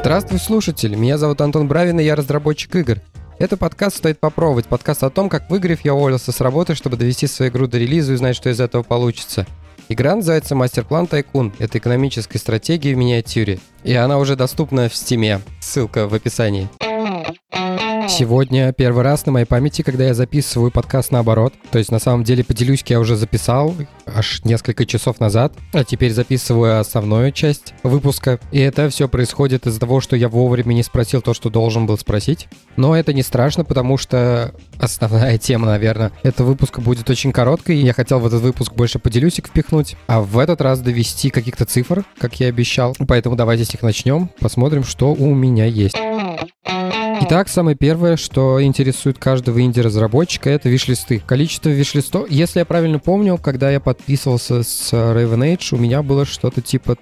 Здравствуй, слушатель! Меня зовут Антон Бравин, и я разработчик игр. Это подкаст «Стоит попробовать», подкаст о том, как выиграв, я уволился с работы, чтобы довести свою игру до релиза и узнать, что из этого получится. Игра называется «Мастер-план Тайкун». Это экономическая стратегия в миниатюре. И она уже доступна в Стиме. Ссылка в описании. Сегодня первый раз на моей памяти, когда я записываю подкаст наоборот. То есть на самом деле поделюсь, я уже записал аж несколько часов назад, а теперь записываю основную часть выпуска. И это все происходит из-за того, что я вовремя не спросил то, что должен был спросить. Но это не страшно, потому что основная тема, наверное, этого выпуска будет очень короткой. Я хотел в этот выпуск больше поделюсик впихнуть, а в этот раз довести каких-то цифр, как я обещал. Поэтому давайте с них начнем, посмотрим, что у меня есть. Итак, самое первое, что интересует каждого инди-разработчика, это виш-листы. Количество виш-листов, если я правильно помню, когда я подписывался с Raven Age, у меня было что-то типа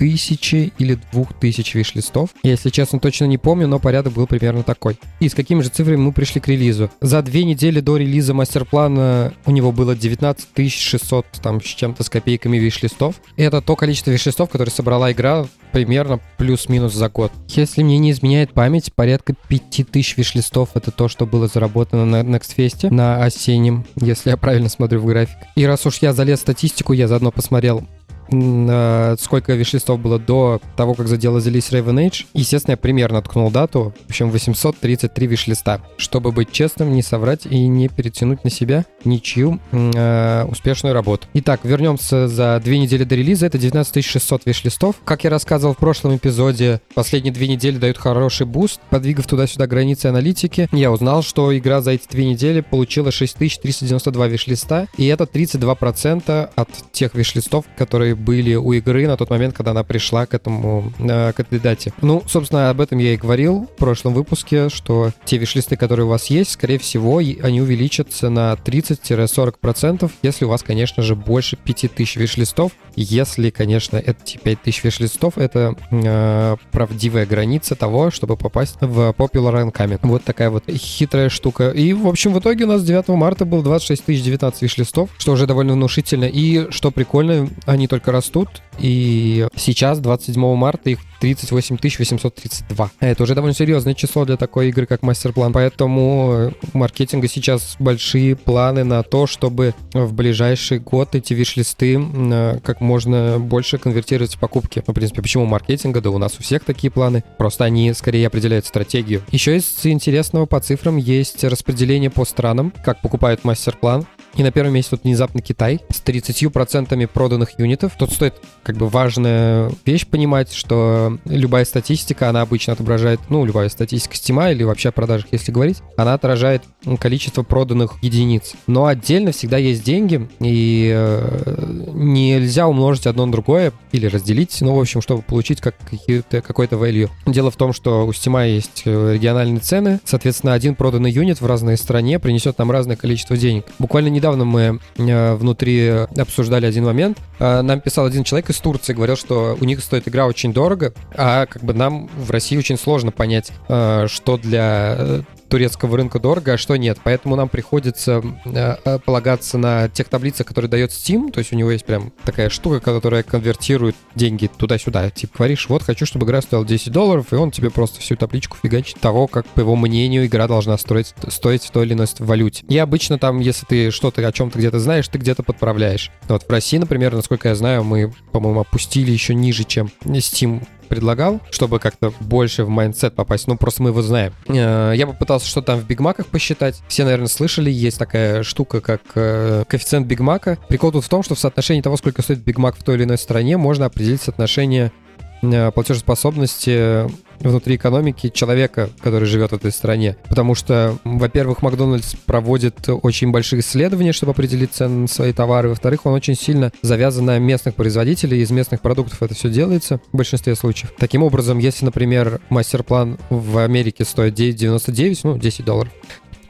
тысячи или двух тысяч виш-листов. Если честно, точно не помню, но порядок был примерно такой. И с какими же цифрами мы пришли к релизу? За две недели до релиза мастер-плана у него было 19 600 там с чем-то с копейками виш-листов. Это то количество виш-листов, которое собрала игра примерно плюс-минус за год. Если мне не изменяет память, порядка 5000 виш-листов это то, что было заработано на Next Fest, на осеннем, если я правильно смотрю в график. И раз уж я залез в статистику, я заодно посмотрел сколько виш-листов было до того, как за дело взялись RavenAge. Естественно, я примерно ткнул дату, в общем, 833 виш-листа. Чтобы быть честным, не соврать и не перетянуть на себя ничью э, успешную работу. Итак, вернемся за две недели до релиза. Это 19 600 виш-листов. Как я рассказывал в прошлом эпизоде, последние две недели дают хороший буст. Подвигав туда-сюда границы аналитики, я узнал, что игра за эти две недели получила 6392 виш-листа, и это 32% от тех виш-листов, которые были у игры на тот момент, когда она пришла к этому, э, к этой дате. Ну, собственно, об этом я и говорил в прошлом выпуске, что те виш-листы, которые у вас есть, скорее всего, они увеличатся на 30-40%, если у вас, конечно же, больше 5000 виш-листов. Если, конечно, эти 5000 виш-листов — это э, правдивая граница того, чтобы попасть в Popular ранками. Вот такая вот хитрая штука. И, в общем, в итоге у нас 9 марта был 26 019 виш-листов, что уже довольно внушительно. И, что прикольно, они только только растут, и сейчас, 27 марта, их 38 832. Это уже довольно серьезное число для такой игры, как Мастер-план. Поэтому у маркетинга сейчас большие планы на то, чтобы в ближайший год эти виш-листы как можно больше конвертировать в покупки. Ну, в принципе, почему маркетинга? Да у нас у всех такие планы. Просто они скорее определяют стратегию. Еще из интересного по цифрам есть распределение по странам, как покупают мастер-план. И на первом месте тут внезапно Китай с 30% проданных юнитов. Тут стоит как бы важная вещь понимать, что любая статистика, она обычно отображает, ну, любая статистика Steam или вообще о продажах, если говорить, она отражает количество проданных единиц. Но отдельно всегда есть деньги, и э, нельзя умножить одно на другое или разделить, ну, в общем, чтобы получить как какой-то value. Дело в том, что у Steam есть э, региональные цены, соответственно, один проданный юнит в разной стране принесет нам разное количество денег. Буквально недавно мы э, внутри обсуждали один момент. Э, нам писал один человек из Турции, говорил, что у них стоит игра очень дорого, а как бы нам в России очень сложно понять, э, что для турецкого рынка дорого, а что нет. Поэтому нам приходится э, полагаться на тех таблицах, которые дает Steam. То есть у него есть прям такая штука, которая конвертирует деньги туда-сюда. Типа говоришь, вот хочу, чтобы игра стоила 10 долларов, и он тебе просто всю табличку фигачит того, как, по его мнению, игра должна стоить, стоить в той или иной валюте. И обычно там, если ты что-то о чем-то где-то знаешь, ты где-то подправляешь. Вот в России, например, насколько я знаю, мы, по-моему, опустили еще ниже, чем Steam предлагал, чтобы как-то больше в mindset попасть. Ну, просто мы его знаем. Э, я попытался что там в Биг Маках посчитать. Все, наверное, слышали, есть такая штука, как э, коэффициент Биг Мака. Прикол тут в том, что в соотношении того, сколько стоит Биг Мак в той или иной стране, можно определить соотношение платежеспособности внутри экономики человека, который живет в этой стране. Потому что, во-первых, Макдональдс проводит очень большие исследования, чтобы определить цены на свои товары. Во-вторых, он очень сильно завязан на местных производителей. Из местных продуктов это все делается в большинстве случаев. Таким образом, если, например, Masterplan в Америке стоит 9,99, ну, 10 долларов,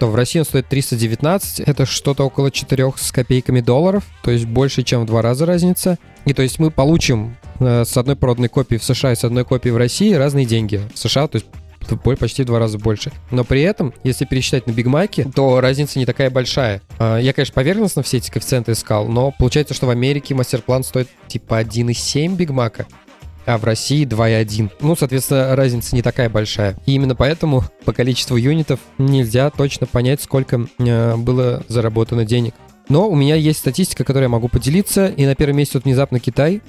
то в России он стоит 319, это что-то около 4 с копейками долларов, то есть больше, чем в два раза разница. И то есть мы получим э, с одной проданной копии в США и с одной копией в России разные деньги. В США, то есть почти в два раза больше. Но при этом, если пересчитать на Биг Маке, то разница не такая большая. А, я, конечно, поверхностно все эти коэффициенты искал, но получается, что в Америке Masterplan стоит типа 1,7 Биг Мака, а в России 2,1. Ну, соответственно, разница не такая большая. И именно поэтому по количеству юнитов нельзя точно понять, сколько э, было заработано денег. Но у меня есть статистика, которой я могу поделиться. И на первом месте вот внезапно Китай.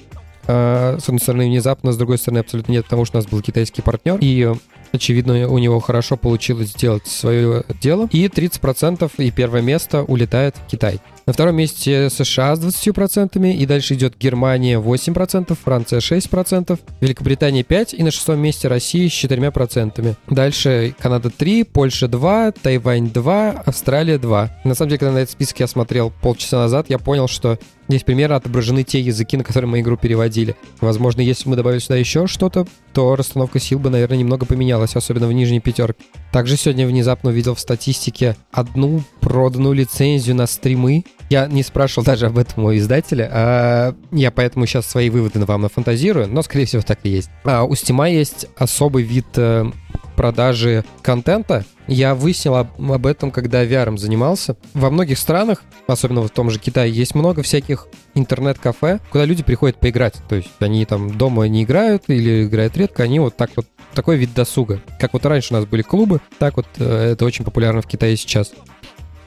Э, с одной стороны, внезапно, с другой стороны, абсолютно нет, потому что у нас был китайский партнер. И Очевидно, у него хорошо получилось сделать свое дело. И 30% и первое место улетает в Китай. На втором месте США с 20%, и дальше идет Германия 8%, Франция 6%, Великобритания 5%, и на шестом месте Россия с 4%. Дальше Канада 3, Польша 2, Тайвань 2, Австралия 2. На самом деле, когда на этот список я смотрел полчаса назад, я понял, что Здесь примерно отображены те языки, на которые мы игру переводили. Возможно, если бы мы добавили сюда еще что-то, то расстановка сил бы, наверное, немного поменялась, особенно в нижней пятерке. Также сегодня внезапно увидел в статистике одну проданную лицензию на стримы. Я не спрашивал даже об этом у издателя, а я поэтому сейчас свои выводы вам нафантазирую, но, скорее всего, так и есть. А у Steam есть особый вид э, продажи контента. Я выяснил об этом, когда VR занимался. Во многих странах, особенно в том же Китае, есть много всяких интернет-кафе, куда люди приходят поиграть. То есть они там дома не играют или играют редко, они вот так вот такой вид досуга. Как вот раньше у нас были клубы, так вот э, это очень популярно в Китае сейчас.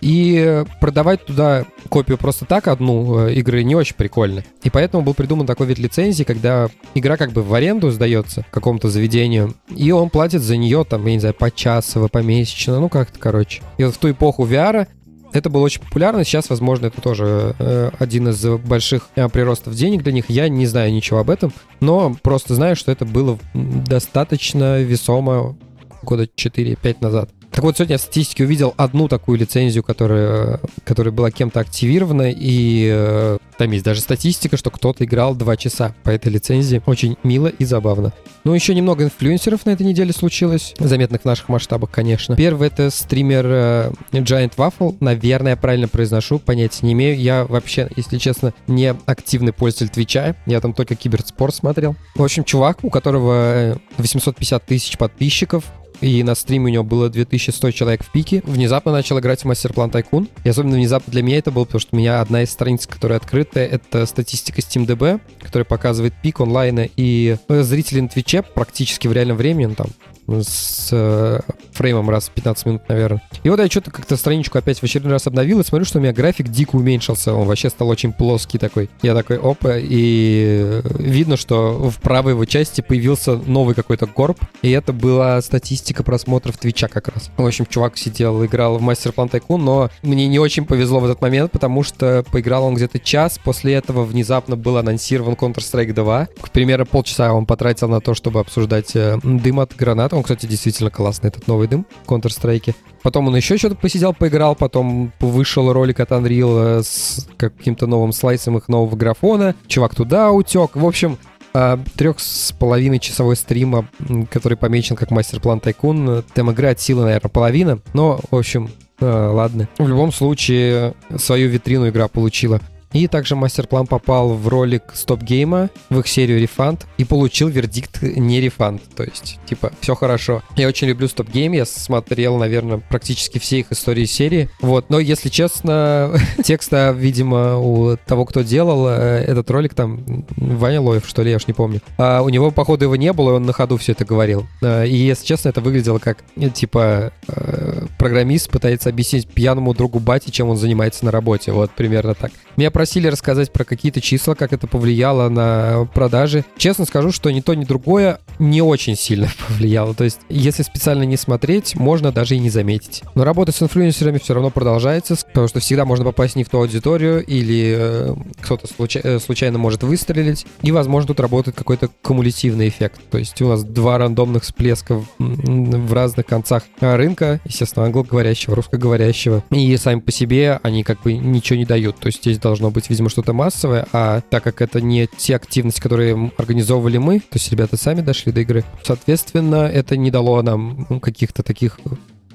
И продавать туда копию просто так, одну э, игры, не очень прикольно. И поэтому был придуман такой вид лицензии, когда игра как бы в аренду сдается какому-то заведению, и он платит за нее, там, я не знаю, почасово, помесячно, ну как-то, короче. И вот в ту эпоху VR это было очень популярно. Сейчас, возможно, это тоже э, один из больших э, приростов денег для них. Я не знаю ничего об этом, но просто знаю, что это было достаточно весомо года 4-5 назад. Так вот, сегодня я в статистике увидел одну такую лицензию, которая, которая была кем-то активирована, и э, там есть даже статистика, что кто-то играл 2 часа по этой лицензии. Очень мило и забавно. Ну, еще немного инфлюенсеров на этой неделе случилось, заметных в наших масштабах, конечно. Первый — это стример э, Giant Waffle. Наверное, я правильно произношу, понятия не имею. Я вообще, если честно, не активный пользователь Твича. Я там только киберспорт смотрел. В общем, чувак, у которого 850 э, тысяч подписчиков, и на стриме у него было 2100 человек в пике, внезапно начал играть в Masterplan Tycoon. И особенно внезапно для меня это было, потому что у меня одна из страниц, которая открыта, это статистика SteamDB, которая показывает пик онлайна, и зрители на Твиче практически в реальном времени, ну, там, с э, фреймом раз в 15 минут, наверное. И вот я что-то как-то страничку опять в очередной раз обновил, и смотрю, что у меня график дико уменьшился. Он вообще стал очень плоский такой. Я такой, опа, и видно, что в правой его части появился новый какой-то горб, и это была статистика просмотров Твича как раз. В общем, чувак сидел, играл в Masterplan Tycoon, но мне не очень повезло в этот момент, потому что поиграл он где-то час, после этого внезапно был анонсирован Counter-Strike 2. К примеру, полчаса он потратил на то, чтобы обсуждать э, дым от гранат. Он, кстати, действительно классный, этот новый дым в Counter-Strike. Потом он еще что-то посидел, поиграл, потом вышел ролик от Unreal с каким-то новым слайсом их нового графона. Чувак туда утек. В общем, а, трех с половиной часовой стрима, который помечен как мастер-план Тайкун. Тем игры от силы, наверное, половина. Но, в общем, а, ладно. В любом случае, свою витрину игра получила. И также Masterplan попал в ролик StopGame а в их серию refund и получил вердикт не refund. То есть, типа, все хорошо. Я очень люблю StopGame, я смотрел, наверное, практически все их истории серии. Вот, но если честно, текста, видимо, у того, кто делал э, этот ролик, там, Ваня Лоев, что ли, я уж не помню. А у него, походу, его не было, и он на ходу все это говорил. А, и, если честно, это выглядело как, э, типа, э, программист пытается объяснить пьяному другу бати, чем он занимается на работе. Вот, примерно так. Меня просили рассказать про какие-то числа, как это повлияло на продажи. Честно скажу, что ни то, ни другое не очень сильно повлияло. То есть, если специально не смотреть, можно даже и не заметить. Но работа с инфлюенсерами все равно продолжается, потому что всегда можно попасть не в ту аудиторию, или э, кто-то случай, э, случайно может выстрелить. И, возможно, тут работает какой-то кумулятивный эффект. То есть у нас два рандомных всплеска в, в разных концах рынка, естественно, англоговорящего, русскоговорящего. И сами по себе они как бы ничего не дают. То есть здесь должно быть, видимо, что-то массовое, а так как это не те активности, которые организовывали мы, то есть ребята сами дошли до игры, соответственно, это не дало нам каких-то таких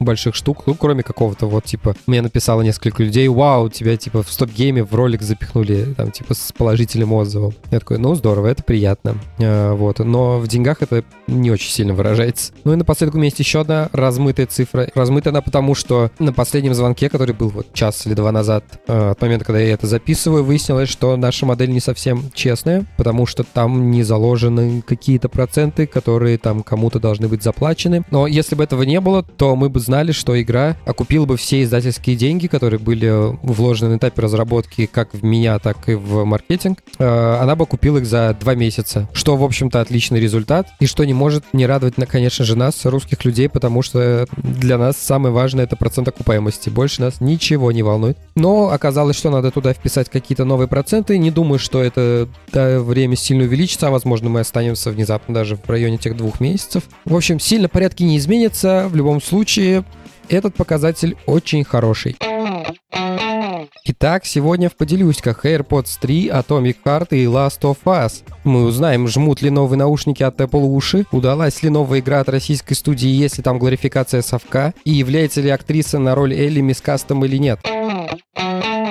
больших штук, ну, кроме какого-то вот, типа, мне написало несколько людей, вау, тебя, типа, в стоп-гейме в ролик запихнули, там, типа, с положительным отзывом. Я такой, ну, здорово, это приятно. А, вот, но в деньгах это не очень сильно выражается. Ну и напоследок у меня есть еще одна размытая цифра. Размытая она потому, что на последнем звонке, который был вот час или два назад, а, от момента, когда я это записываю, выяснилось, что наша модель не совсем честная, потому что там не заложены какие-то проценты, которые там кому-то должны быть заплачены. Но если бы этого не было, то мы бы знали, что игра окупила бы все издательские деньги, которые были вложены на этапе разработки как в меня, так и в маркетинг. А, она бы купила их за два месяца, что, в общем-то, отличный результат, и что не может не радовать, конечно же, нас, русских людей, потому что для нас самое важное — это процент окупаемости. Больше нас ничего не волнует. Но оказалось, что надо туда вписать какие-то новые проценты. Не думаю, что это до время сильно увеличится, а возможно мы останемся внезапно даже в районе тех двух месяцев. В общем, сильно порядки не изменятся. В любом случае, этот показатель очень хороший. Итак, сегодня в поделюськах AirPods 3, Atomic Heart и Last of Us. Мы узнаем, жмут ли новые наушники от Apple уши, удалась ли новая игра от российской студии, если там гларификация совка, и является ли актриса на роль Элли мискастом или нет.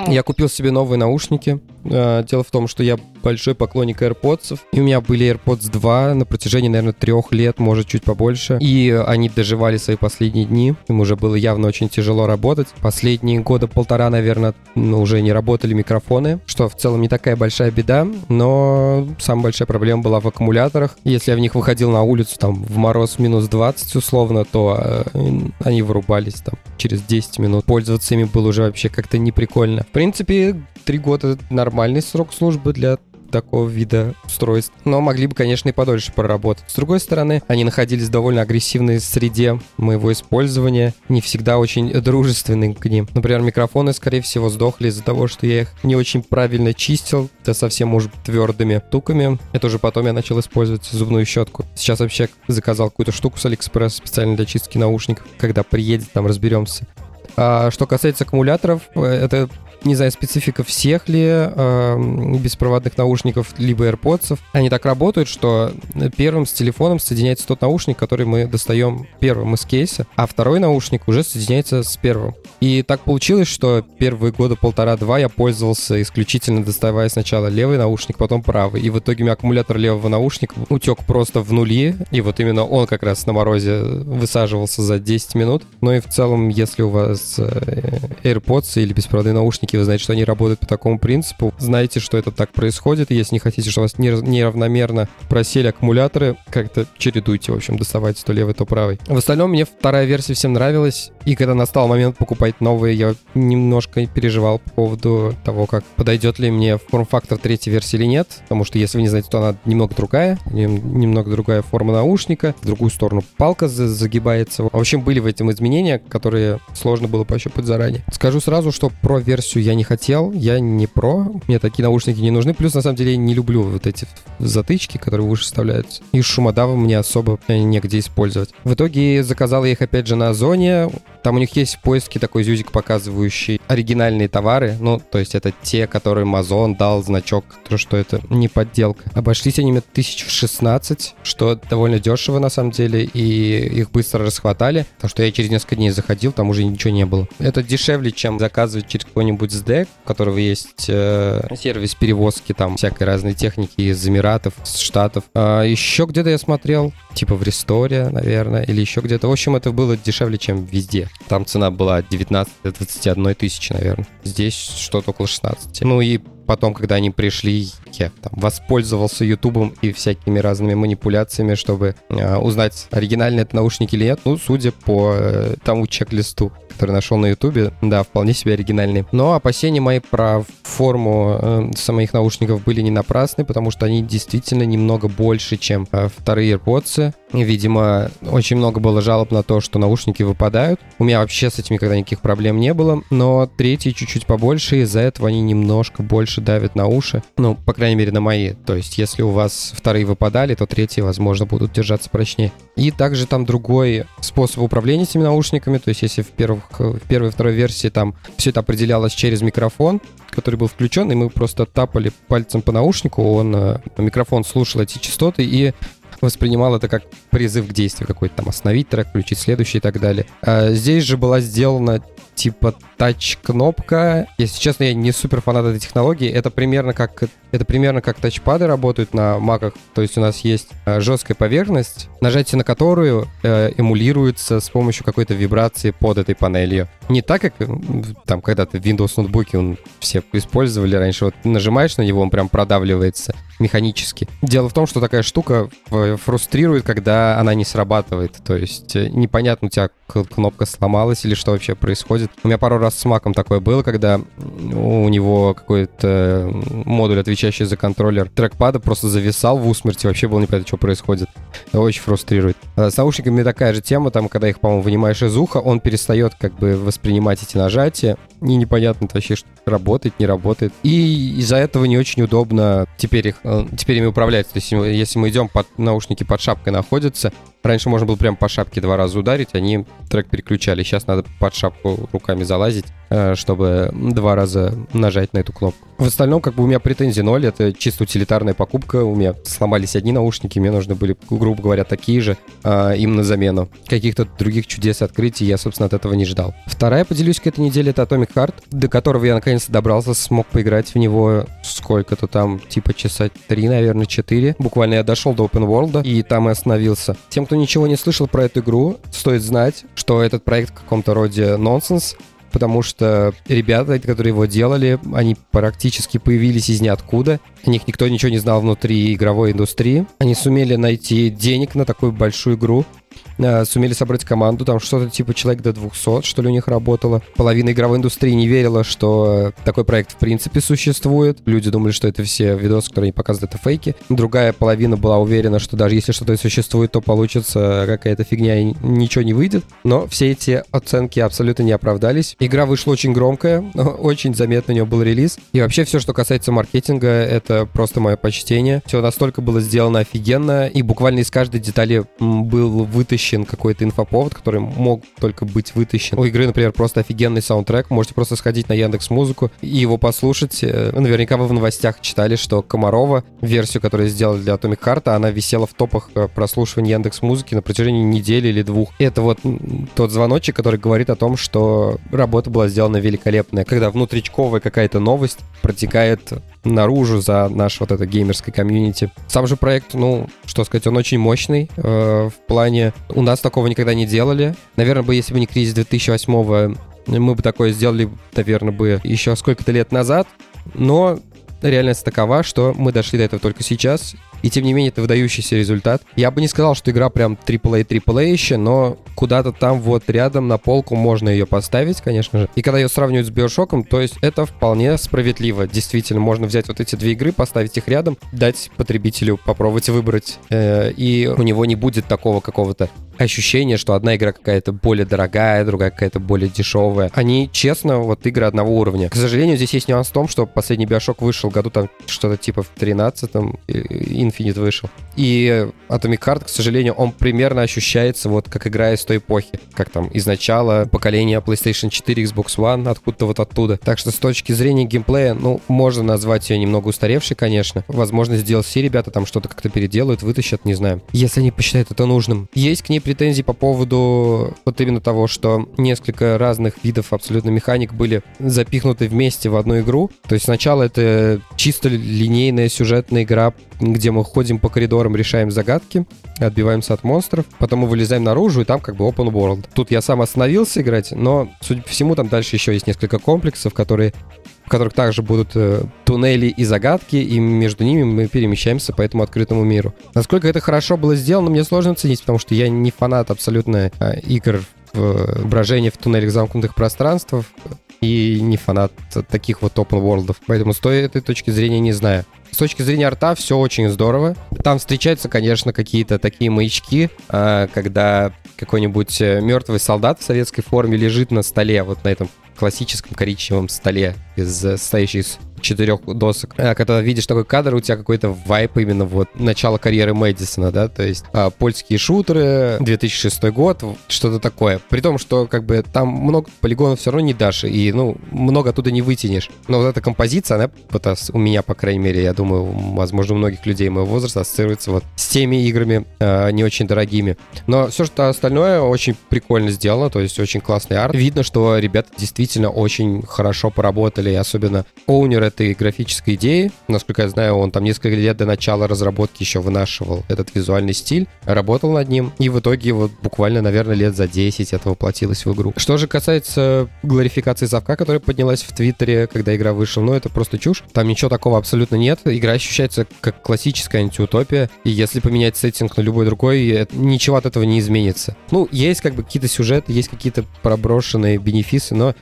Я купил себе новые наушники. Э, дело в том, что я большой поклонник AirPods, и у меня были AirPods 2 на протяжении, наверное, трех лет, может, чуть побольше. И они доживали свои последние дни. Им уже было явно очень тяжело работать. Последние года полтора, наверное, ну, уже не работали микрофоны, что в целом не такая большая беда, но самая большая проблема была в аккумуляторах. Если я в них выходил на улицу, там, в мороз минус 20 условно, то э, они вырубались там через 10 минут. Пользоваться ими было уже вообще как-то неприкольно. В принципе, три года нормальный срок службы для такого вида устройств. Но могли бы, конечно, и подольше проработать. С другой стороны, они находились в довольно агрессивной среде моего использования, не всегда очень дружественны к ним. Например, микрофоны, скорее всего, сдохли из-за того, что я их не очень правильно чистил, а совсем уж твердыми штуками. Это уже потом я начал использовать зубную щетку. Сейчас вообще заказал какую-то штуку с Алиэкспресс специально для чистки наушников. Когда приедет, там разберемся. А что касается аккумуляторов, э, это не знаю, специфика всех ли э, беспроводных наушников, либо AirPods. Они так работают, что первым с телефоном соединяется тот наушник, который мы достаем первым из кейса, а второй наушник уже соединяется с первым. И так получилось, что первые года полтора-два я пользовался исключительно доставая сначала левый наушник, потом правый. И в итоге у меня аккумулятор левого наушника утек просто в нули, и вот именно он как раз на морозе высаживался за 10 минут. Но и в целом, если у вас э, AirPods или беспроводные наушники наушники, вы знаете, что они работают по такому принципу. Знаете, что это так происходит. Если не хотите, чтобы у вас неравномерно просели аккумуляторы, как-то чередуйте, в общем, доставайте то левый, то правый. В остальном мне вторая версия всем нравилась. И когда настал момент покупать новые, я немножко переживал по поводу того, как подойдет ли мне форм-фактор третьей версии или нет. Потому что, если вы не знаете, то она немного другая, немного другая форма наушника, в другую сторону палка загибается. В общем, были в этом изменения, которые сложно было пощупать заранее. Скажу сразу, что про версию я не хотел, я не про, мне такие наушники не нужны. Плюс, на самом деле, я не люблю вот эти затычки, которые в уши вставляются. И шумодавы мне особо негде использовать. В итоге заказал я их опять же на Озоне. Там у них есть в поиске такой зюзик, показывающий оригинальные товары. Ну, то есть это те, которые Amazon дал значок, что это не подделка. Обошлись они мне тысяч в 16, что довольно дешево на самом деле, и их быстро расхватали. Так что я через несколько дней заходил, там уже ничего не было. Это дешевле, чем заказывать через какой-нибудь SDEC, у которого есть э, сервис перевозки там всякой разной техники из Эмиратов, с Штатов. А еще где-то я смотрел, типа в Ресторе, наверное, или еще где-то. В общем, это было дешевле, чем везде. Там цена была от 19 до 21 тысячи, наверное. Здесь что-то около 16. Ну и потом, когда они пришли, я там воспользовался Ютубом и всякими разными манипуляциями, чтобы э, узнать, оригинальные это наушники или нет. Ну, судя по э, тому чек-листу, который нашел на Ютубе, да, вполне себе оригинальные. Но опасения мои про форму э, самих наушников были не напрасны, потому что они действительно немного больше, чем э, вторые AirPods. Видимо, очень много было жалоб на то, что наушники выпадают. У меня вообще с этим никогда никаких проблем не было, но третьи чуть-чуть побольше, из-за этого они немножко больше давят на уши. Ну, по крайней мере, на мои. То есть, если у вас вторые выпадали, то третьи, возможно, будут держаться прочнее. И также там другой способ управления этими наушниками. То есть, если в, первых, в первой и второй версии там все это определялось через микрофон, который был включен, и мы просто тапали пальцем по наушнику, он, э, микрофон слушал эти частоты и воспринимал это как призыв к действию какой-то, там остановить трек, включить следующий и так далее. А здесь же была сделана типа тач-кнопка. Если честно, я не супер фанат этой технологии. Это примерно как это примерно как тачпады работают на маках. То есть у нас есть э, жесткая поверхность, нажатие на которую э, эмулируется с помощью какой-то вибрации под этой панелью. Не так, как там когда-то в Windows ноутбуке он все использовали раньше. Вот нажимаешь на него, он прям продавливается механически. Дело в том, что такая штука фрустрирует, когда она не срабатывает. То есть э, непонятно, у тебя кнопка сломалась или что вообще происходит. У меня пару раз с маком такое было, когда у него какой-то модуль, отвечающий за контроллер трекпада, просто зависал в усмерти, вообще было непонятно, что происходит. Это очень фрустрирует. А с наушниками такая же тема, там, когда их, по-моему, вынимаешь из уха, он перестает как бы воспринимать эти нажатия, и непонятно вообще, что работает, не работает. И из-за этого не очень удобно теперь их Э, теперь ими управлять. То есть если мы идем под наушники под шапкой находятся, раньше можно было прям по шапке два раза ударить, они трек переключали. Сейчас надо под шапку руками залазить, э, чтобы два раза нажать на эту кнопку. В остальном, как бы у меня претензий ноль, это чисто утилитарная покупка. У меня сломались одни наушники, мне нужны были, грубо говоря, такие же а, им на замену. Каких-то других чудес открытий я, собственно, от этого не ждал. Вторая, поделюсь к этой неделе, это Atomic Heart, до которого я наконец-то добрался, смог поиграть в него сколько-то там, типа часа три, наверное, четыре. Буквально я дошел до Open World, и там и остановился. Тем, кто ничего не слышал про эту игру, стоит знать, что этот проект в каком-то роде нонсенс, потому что ребята, которые его делали, они практически появились из ниоткуда. О них никто ничего не знал внутри игровой индустрии. Они сумели найти денег на такую большую игру, сумели собрать команду, там что-то типа человек до 200, что ли, у них работало. Половина игровой индустрии не верила, что такой проект в принципе существует. Люди думали, что это все видосы, которые они показывают, это фейки. Другая половина была уверена, что даже если что-то существует, то получится какая-то фигня и ничего не выйдет. Но все эти оценки абсолютно не оправдались. Игра вышла очень громкая, очень заметно у нее был релиз. И вообще все, что касается маркетинга, это просто мое почтение. Все настолько было сделано офигенно, и буквально из каждой детали был вытащен вытащен какой-то инфоповод, который мог только быть вытащен. У игры, например, просто офигенный саундтрек. Можете просто сходить на Яндекс Музыку и его послушать. Э, наверняка вы в новостях читали, что Комарова, версию, которую сделали для Atomic Heart, она висела в топах э, прослушивания Яндекс Музыки на протяжении недели или двух. Это вот тот звоночек, который говорит о том, что работа была сделана великолепная. Когда внутричковая какая-то новость протекает наружу за наш вот это геймерское комьюнити. Сам же проект, ну, что сказать, он очень мощный э, в плане... У нас такого никогда не делали. Наверное, бы, если бы не кризис 2008 мы бы такое сделали, наверное, бы еще сколько-то лет назад. Но реальность такова, что мы дошли до этого только сейчас, и тем не менее это выдающийся результат. Я бы не сказал, что игра прям AAA AAA еще, но куда-то там вот рядом на полку можно ее поставить, конечно же. И когда ее сравнивают с Биошоком, то есть это вполне справедливо. Действительно, можно взять вот эти две игры, поставить их рядом, дать потребителю попробовать выбрать, э, и у него не будет такого какого-то ощущение, что одна игра какая-то более дорогая, другая какая-то более дешевая. Они, честно, вот игры одного уровня. К сожалению, здесь есть нюанс в том, что последний Bioshock вышел году там что-то типа в 13-м, Infinite вышел. И Atomic Heart, к сожалению, он примерно ощущается вот как игра из той эпохи. Как там, из начала поколения PlayStation 4, Xbox One, откуда-то вот оттуда. Так что с точки зрения геймплея, ну, можно назвать ее немного устаревшей, конечно. Возможно, сделать все ребята там что-то как-то переделают, вытащат, не знаю. Если они посчитают это нужным. Есть к ней претензий по поводу вот именно того, что несколько разных видов абсолютно механик были запихнуты вместе в одну игру. То есть сначала это чисто линейная сюжетная игра, где мы ходим по коридорам, решаем загадки, отбиваемся от монстров, потом мы вылезаем наружу, и там как бы open world. Тут я сам остановился играть, но, судя по всему, там дальше еще есть несколько комплексов, которые которых также будут э, туннели и загадки, и между ними мы перемещаемся по этому открытому миру. Насколько это хорошо было сделано, мне сложно оценить, потому что я не фанат абсолютно э, игр в брожении в туннелях замкнутых пространств и не фанат таких вот open world. Поэтому с той этой точки зрения не знаю. С точки зрения арта все очень здорово. Там встречаются, конечно, какие-то такие маячки, э, когда какой-нибудь э, мертвый солдат в советской форме лежит на столе, вот на этом классическом коричневом столе, из, состоящий из четырех досок. А когда видишь такой кадр, у тебя какой-то вайп именно вот начала карьеры Мэдисона, да, то есть а, польские шутеры, 2006 год, что-то такое. При том, что как бы там много полигонов все равно не дашь, и, ну, много оттуда не вытянешь. Но вот эта композиция, она вот, у меня, по крайней мере, я думаю, возможно, у многих людей моего возраста ассоциируется вот с теми играми э, не очень дорогими. Но все, что остальное очень прикольно сделано, то есть очень классный арт. Видно, что ребята действительно очень хорошо поработали, особенно оунер этой графической идеи. Насколько я знаю, он там несколько лет до начала разработки еще вынашивал этот визуальный стиль, работал над ним, и в итоге вот буквально, наверное, лет за 10 это воплотилось в игру. Что же касается гларификации совка, которая поднялась в Твиттере, когда игра вышла, ну это просто чушь. Там ничего такого абсолютно нет. Игра ощущается как классическая антиутопия, и если поменять сеттинг на любой другой, ничего от этого не изменится. Ну, есть как бы какие-то сюжеты, есть какие-то проброшенные бенефисы, но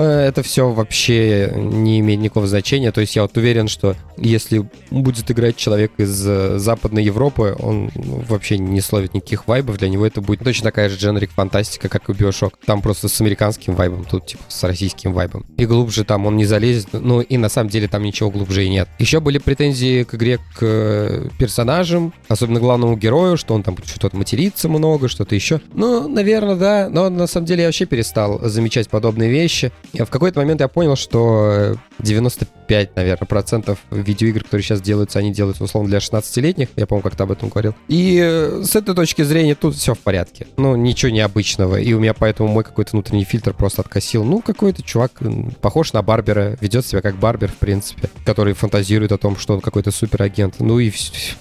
это все вообще не имеет никакого значения. То есть я вот уверен, что если будет играть человек из э, Западной Европы, он вообще не словит никаких вайбов. Для него это будет точно такая же дженерик фантастика, как и Bioshock. Там просто с американским вайбом, тут типа с российским вайбом. И глубже там он не залезет. Ну и на самом деле там ничего глубже и нет. Еще были претензии к игре к э, персонажам, особенно главному герою, что он там что-то матерится много, что-то еще. Ну, наверное, да. Но на самом деле я вообще перестал замечать подобные вещи. В какой-то момент я понял, что 95, наверное, процентов видеоигр, которые сейчас делаются, они делаются, условно, для 16-летних. Я, помню, как-то об этом говорил. И э, с этой точки зрения тут все в порядке. Ну, ничего необычного. И у меня поэтому мой какой-то внутренний фильтр просто откосил. Ну, какой-то чувак похож на Барбера, ведет себя как Барбер, в принципе, который фантазирует о том, что он какой-то суперагент. Ну и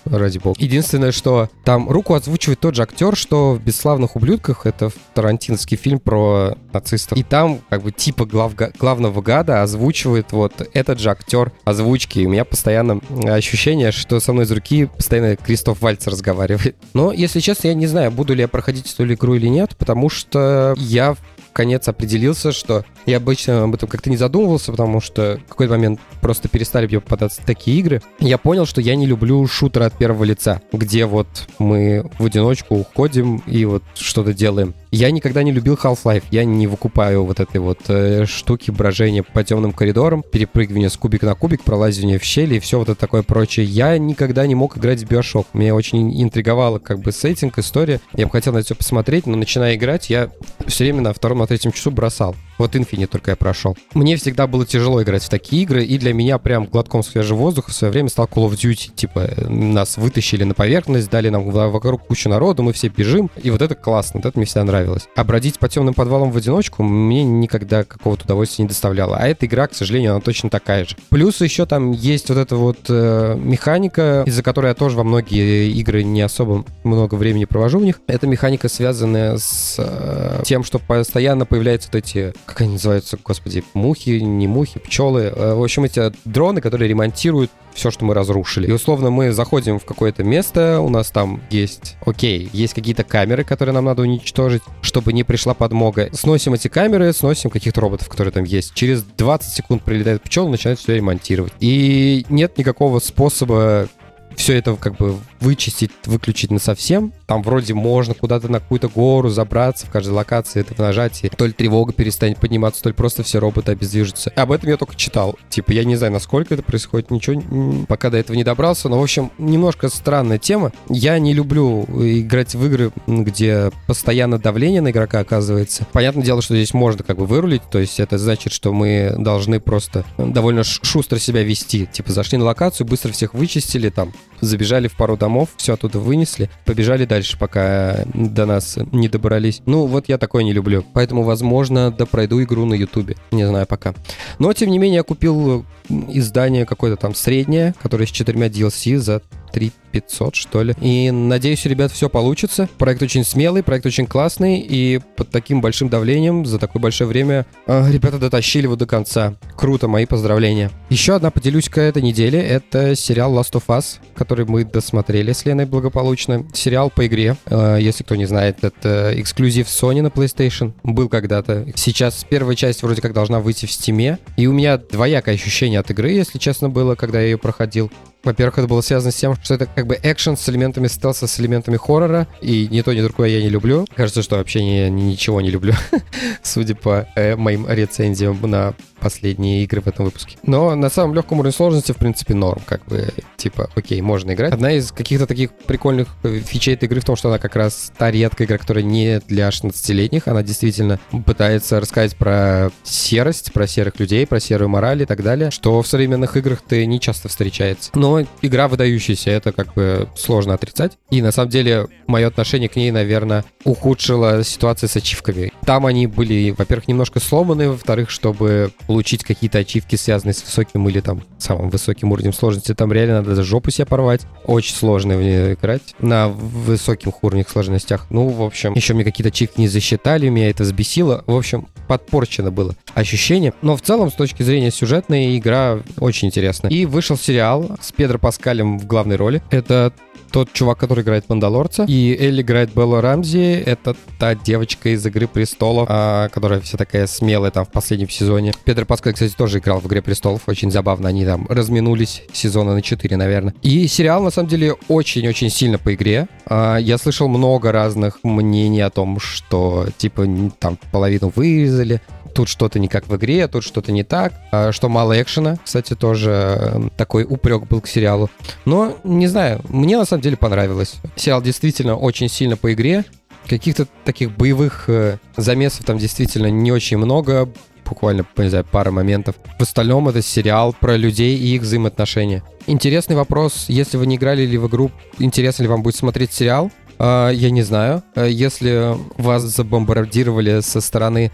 ради бога. Единственное, что там руку озвучивает тот же актер, что в «Бесславных ублюдках», это тарантинский фильм про нацистов. И там как бы типа глав, главного гада озвучивает вот этот же актер озвучки. И у меня постоянно ощущение, что со мной из руки постоянно Кристоф Вальц разговаривает. Но, если честно, я не знаю, буду ли я проходить эту игру или нет, потому что я конец определился, что я обычно об этом как-то не задумывался, потому что в какой-то момент просто перестали мне попадаться такие игры. Я понял, что я не люблю шутеры от первого лица, где вот мы в одиночку уходим и вот что-то делаем. Я никогда не любил Half-Life. Я не выкупаю вот этой вот э, штуки брожения по темным коридорам, перепрыгивания с кубика на кубик, пролазивания в щели и все вот это такое прочее. Я никогда не мог играть в Bioshock. Меня очень интриговало как бы сеттинг, история. Я бы хотел на это все посмотреть, но начиная играть, я все время на втором, на третьем часу бросал. Вот Infinite только я прошел. Мне всегда было тяжело играть в такие игры, и для меня прям глотком свежего воздуха в свое время стал Call of Duty. Типа, нас вытащили на поверхность, дали нам вокруг кучу народу, мы все бежим, и вот это классно, вот это мне всегда нравилось. А бродить по темным подвалам в одиночку мне никогда какого-то удовольствия не доставляло. А эта игра, к сожалению, она точно такая же. Плюс еще там есть вот эта вот э, механика, из-за которой я тоже во многие игры не особо много времени провожу в них. Это механика, связанная с э, тем, что постоянно появляются вот эти как они называются, господи, мухи, не мухи, пчелы. Э, в общем, эти дроны, которые ремонтируют все, что мы разрушили. И условно мы заходим в какое-то место, у нас там есть, окей, есть какие-то камеры, которые нам надо уничтожить, чтобы не пришла подмога. Сносим эти камеры, сносим каких-то роботов, которые там есть. Через 20 секунд прилетает пчел, начинает все ремонтировать. И нет никакого способа все это как бы вычистить, выключить на совсем. Там вроде можно куда-то на какую-то гору забраться в каждой локации, это в нажатии. То ли тревога перестанет подниматься, то ли просто все роботы обездвижатся. Об этом я только читал. Типа, я не знаю, насколько это происходит, ничего пока до этого не добрался. Но, в общем, немножко странная тема. Я не люблю играть в игры, где постоянно давление на игрока оказывается. Понятное дело, что здесь можно как бы вырулить, то есть это значит, что мы должны просто довольно шустро себя вести. Типа, зашли на локацию, быстро всех вычистили, там, забежали в пару домов, все оттуда вынесли, побежали дальше, пока до нас не добрались. Ну, вот я такое не люблю. Поэтому, возможно, да пройду игру на Ютубе. Не знаю пока. Но, тем не менее, я купил издание какое-то там среднее, которое с четырьмя DLC за 3 500, что ли. И надеюсь, ребят, все получится. Проект очень смелый, проект очень классный, и под таким большим давлением за такое большое время э, ребята дотащили его до конца. Круто, мои поздравления. Еще одна поделюсь к этой неделе. Это сериал Last of Us, который мы досмотрели с Леной благополучно. Сериал по игре. Э, если кто не знает, это эксклюзив Sony на PlayStation. Был когда-то. Сейчас первая часть вроде как должна выйти в Стиме. И у меня двоякое ощущение от игры, если честно было, когда я ее проходил. Во-первых, это было связано с тем, что это как бы экшен с элементами стелса, с элементами хоррора, и ни то, ни другое я не люблю. Кажется, что вообще не, ничего не люблю, судя по э, моим рецензиям на последние игры в этом выпуске. Но на самом легком уровне сложности, в принципе, норм. Как бы, типа, окей, можно играть. Одна из каких-то таких прикольных э, фичей этой игры в том, что она как раз та редкая игра, которая не для 16-летних. Она действительно пытается рассказать про серость, про серых людей, про серую мораль и так далее, что в современных играх ты не часто встречается. Но игра выдающаяся, это как бы сложно отрицать. И на самом деле мое отношение к ней, наверное, ухудшило ситуацию с ачивками. Там они были, во-первых, немножко сломаны, во-вторых, чтобы получить какие-то ачивки, связанные с высоким или там самым высоким уровнем сложности, там реально надо за жопу себя порвать. Очень сложно в нее играть на высоких уровнях сложностях. Ну, в общем, еще мне какие-то ачивки не засчитали, меня это взбесило. В общем, подпорчено было ощущение. Но в целом, с точки зрения сюжетной, игра очень интересная. И вышел сериал с Педро Паскалем в главной роли. Это тот чувак, который играет Мандалорца. И Элли играет Белла Рамзи. Это та девочка из «Игры престолов», а, которая вся такая смелая там в последнем сезоне. Педро Паскаль, кстати, тоже играл в «Игре престолов». Очень забавно. Они там разминулись сезона на 4, наверное. И сериал, на самом деле, очень-очень сильно по игре. А, я слышал много разных мнений о том, что, типа, там половину вырезали, тут что-то не как в игре, тут что-то не так, а, что мало экшена, кстати, тоже э, такой упрек был к сериалу. Но, не знаю, мне на самом деле понравилось. Сериал действительно очень сильно по игре, каких-то таких боевых э, замесов там действительно не очень много, буквально, не знаю, пара моментов. В остальном это сериал про людей и их взаимоотношения. Интересный вопрос, если вы не играли ли в игру, интересно ли вам будет смотреть сериал? Uh, я не знаю. Uh, если вас забомбардировали со стороны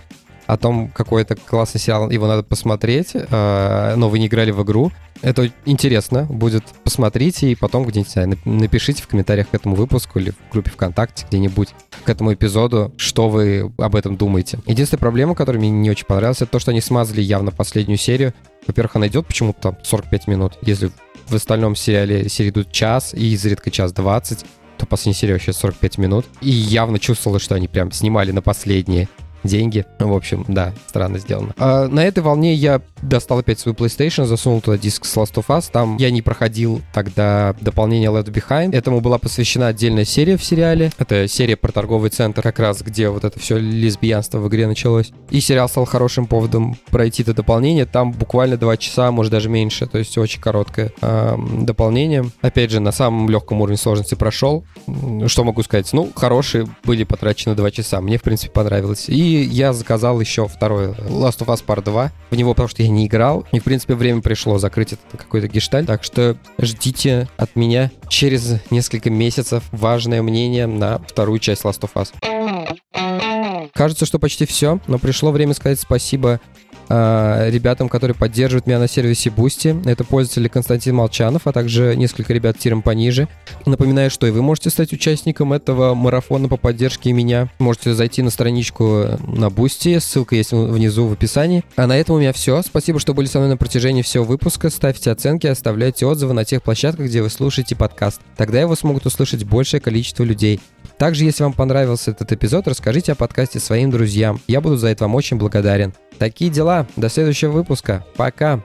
о том, какой это классный сериал, его надо посмотреть, э, но вы не играли в игру. Это интересно будет. Посмотрите и потом где-нибудь напишите в комментариях к этому выпуску или в группе ВКонтакте где-нибудь к этому эпизоду, что вы об этом думаете. Единственная проблема, которая мне не очень понравилась, это то, что они смазали явно последнюю серию. Во-первых, она идет почему-то там 45 минут. Если в остальном сериале серии идут час и изредка час 20, то последняя серия вообще 45 минут. И явно чувствовалось, что они прям снимали на последние деньги. В общем, да, странно сделано. А, на этой волне я достал опять свой PlayStation, засунул туда диск с Last of Us. Там я не проходил тогда дополнение Left Behind. Этому была посвящена отдельная серия в сериале. Это серия про торговый центр, как раз где вот это все лесбиянство в игре началось. И сериал стал хорошим поводом пройти это дополнение. Там буквально два часа, может даже меньше. То есть очень короткое э, дополнение. Опять же, на самом легком уровне сложности прошел. Что могу сказать? Ну, хорошие были потрачены два часа. Мне, в принципе, понравилось. И я заказал еще второй Last of Us Part 2. В него, потому что я не играл. И, в принципе, время пришло закрыть этот какой-то гешталь. Так что ждите от меня через несколько месяцев важное мнение на вторую часть Last of Us. Кажется, что почти все, но пришло время сказать спасибо э, ребятам, которые поддерживают меня на сервисе Boosty. Это пользователи Константин Молчанов, а также несколько ребят тиром пониже. Напоминаю, что и вы можете стать участником этого марафона по поддержке меня. Можете зайти на страничку на Boosty, ссылка есть внизу в описании. А на этом у меня все. Спасибо, что были со мной на протяжении всего выпуска. Ставьте оценки, оставляйте отзывы на тех площадках, где вы слушаете подкаст. Тогда его смогут услышать большее количество людей. Также, если вам понравился этот эпизод, расскажите о подкасте своим друзьям. Я буду за это вам очень благодарен. Такие дела. До следующего выпуска. Пока.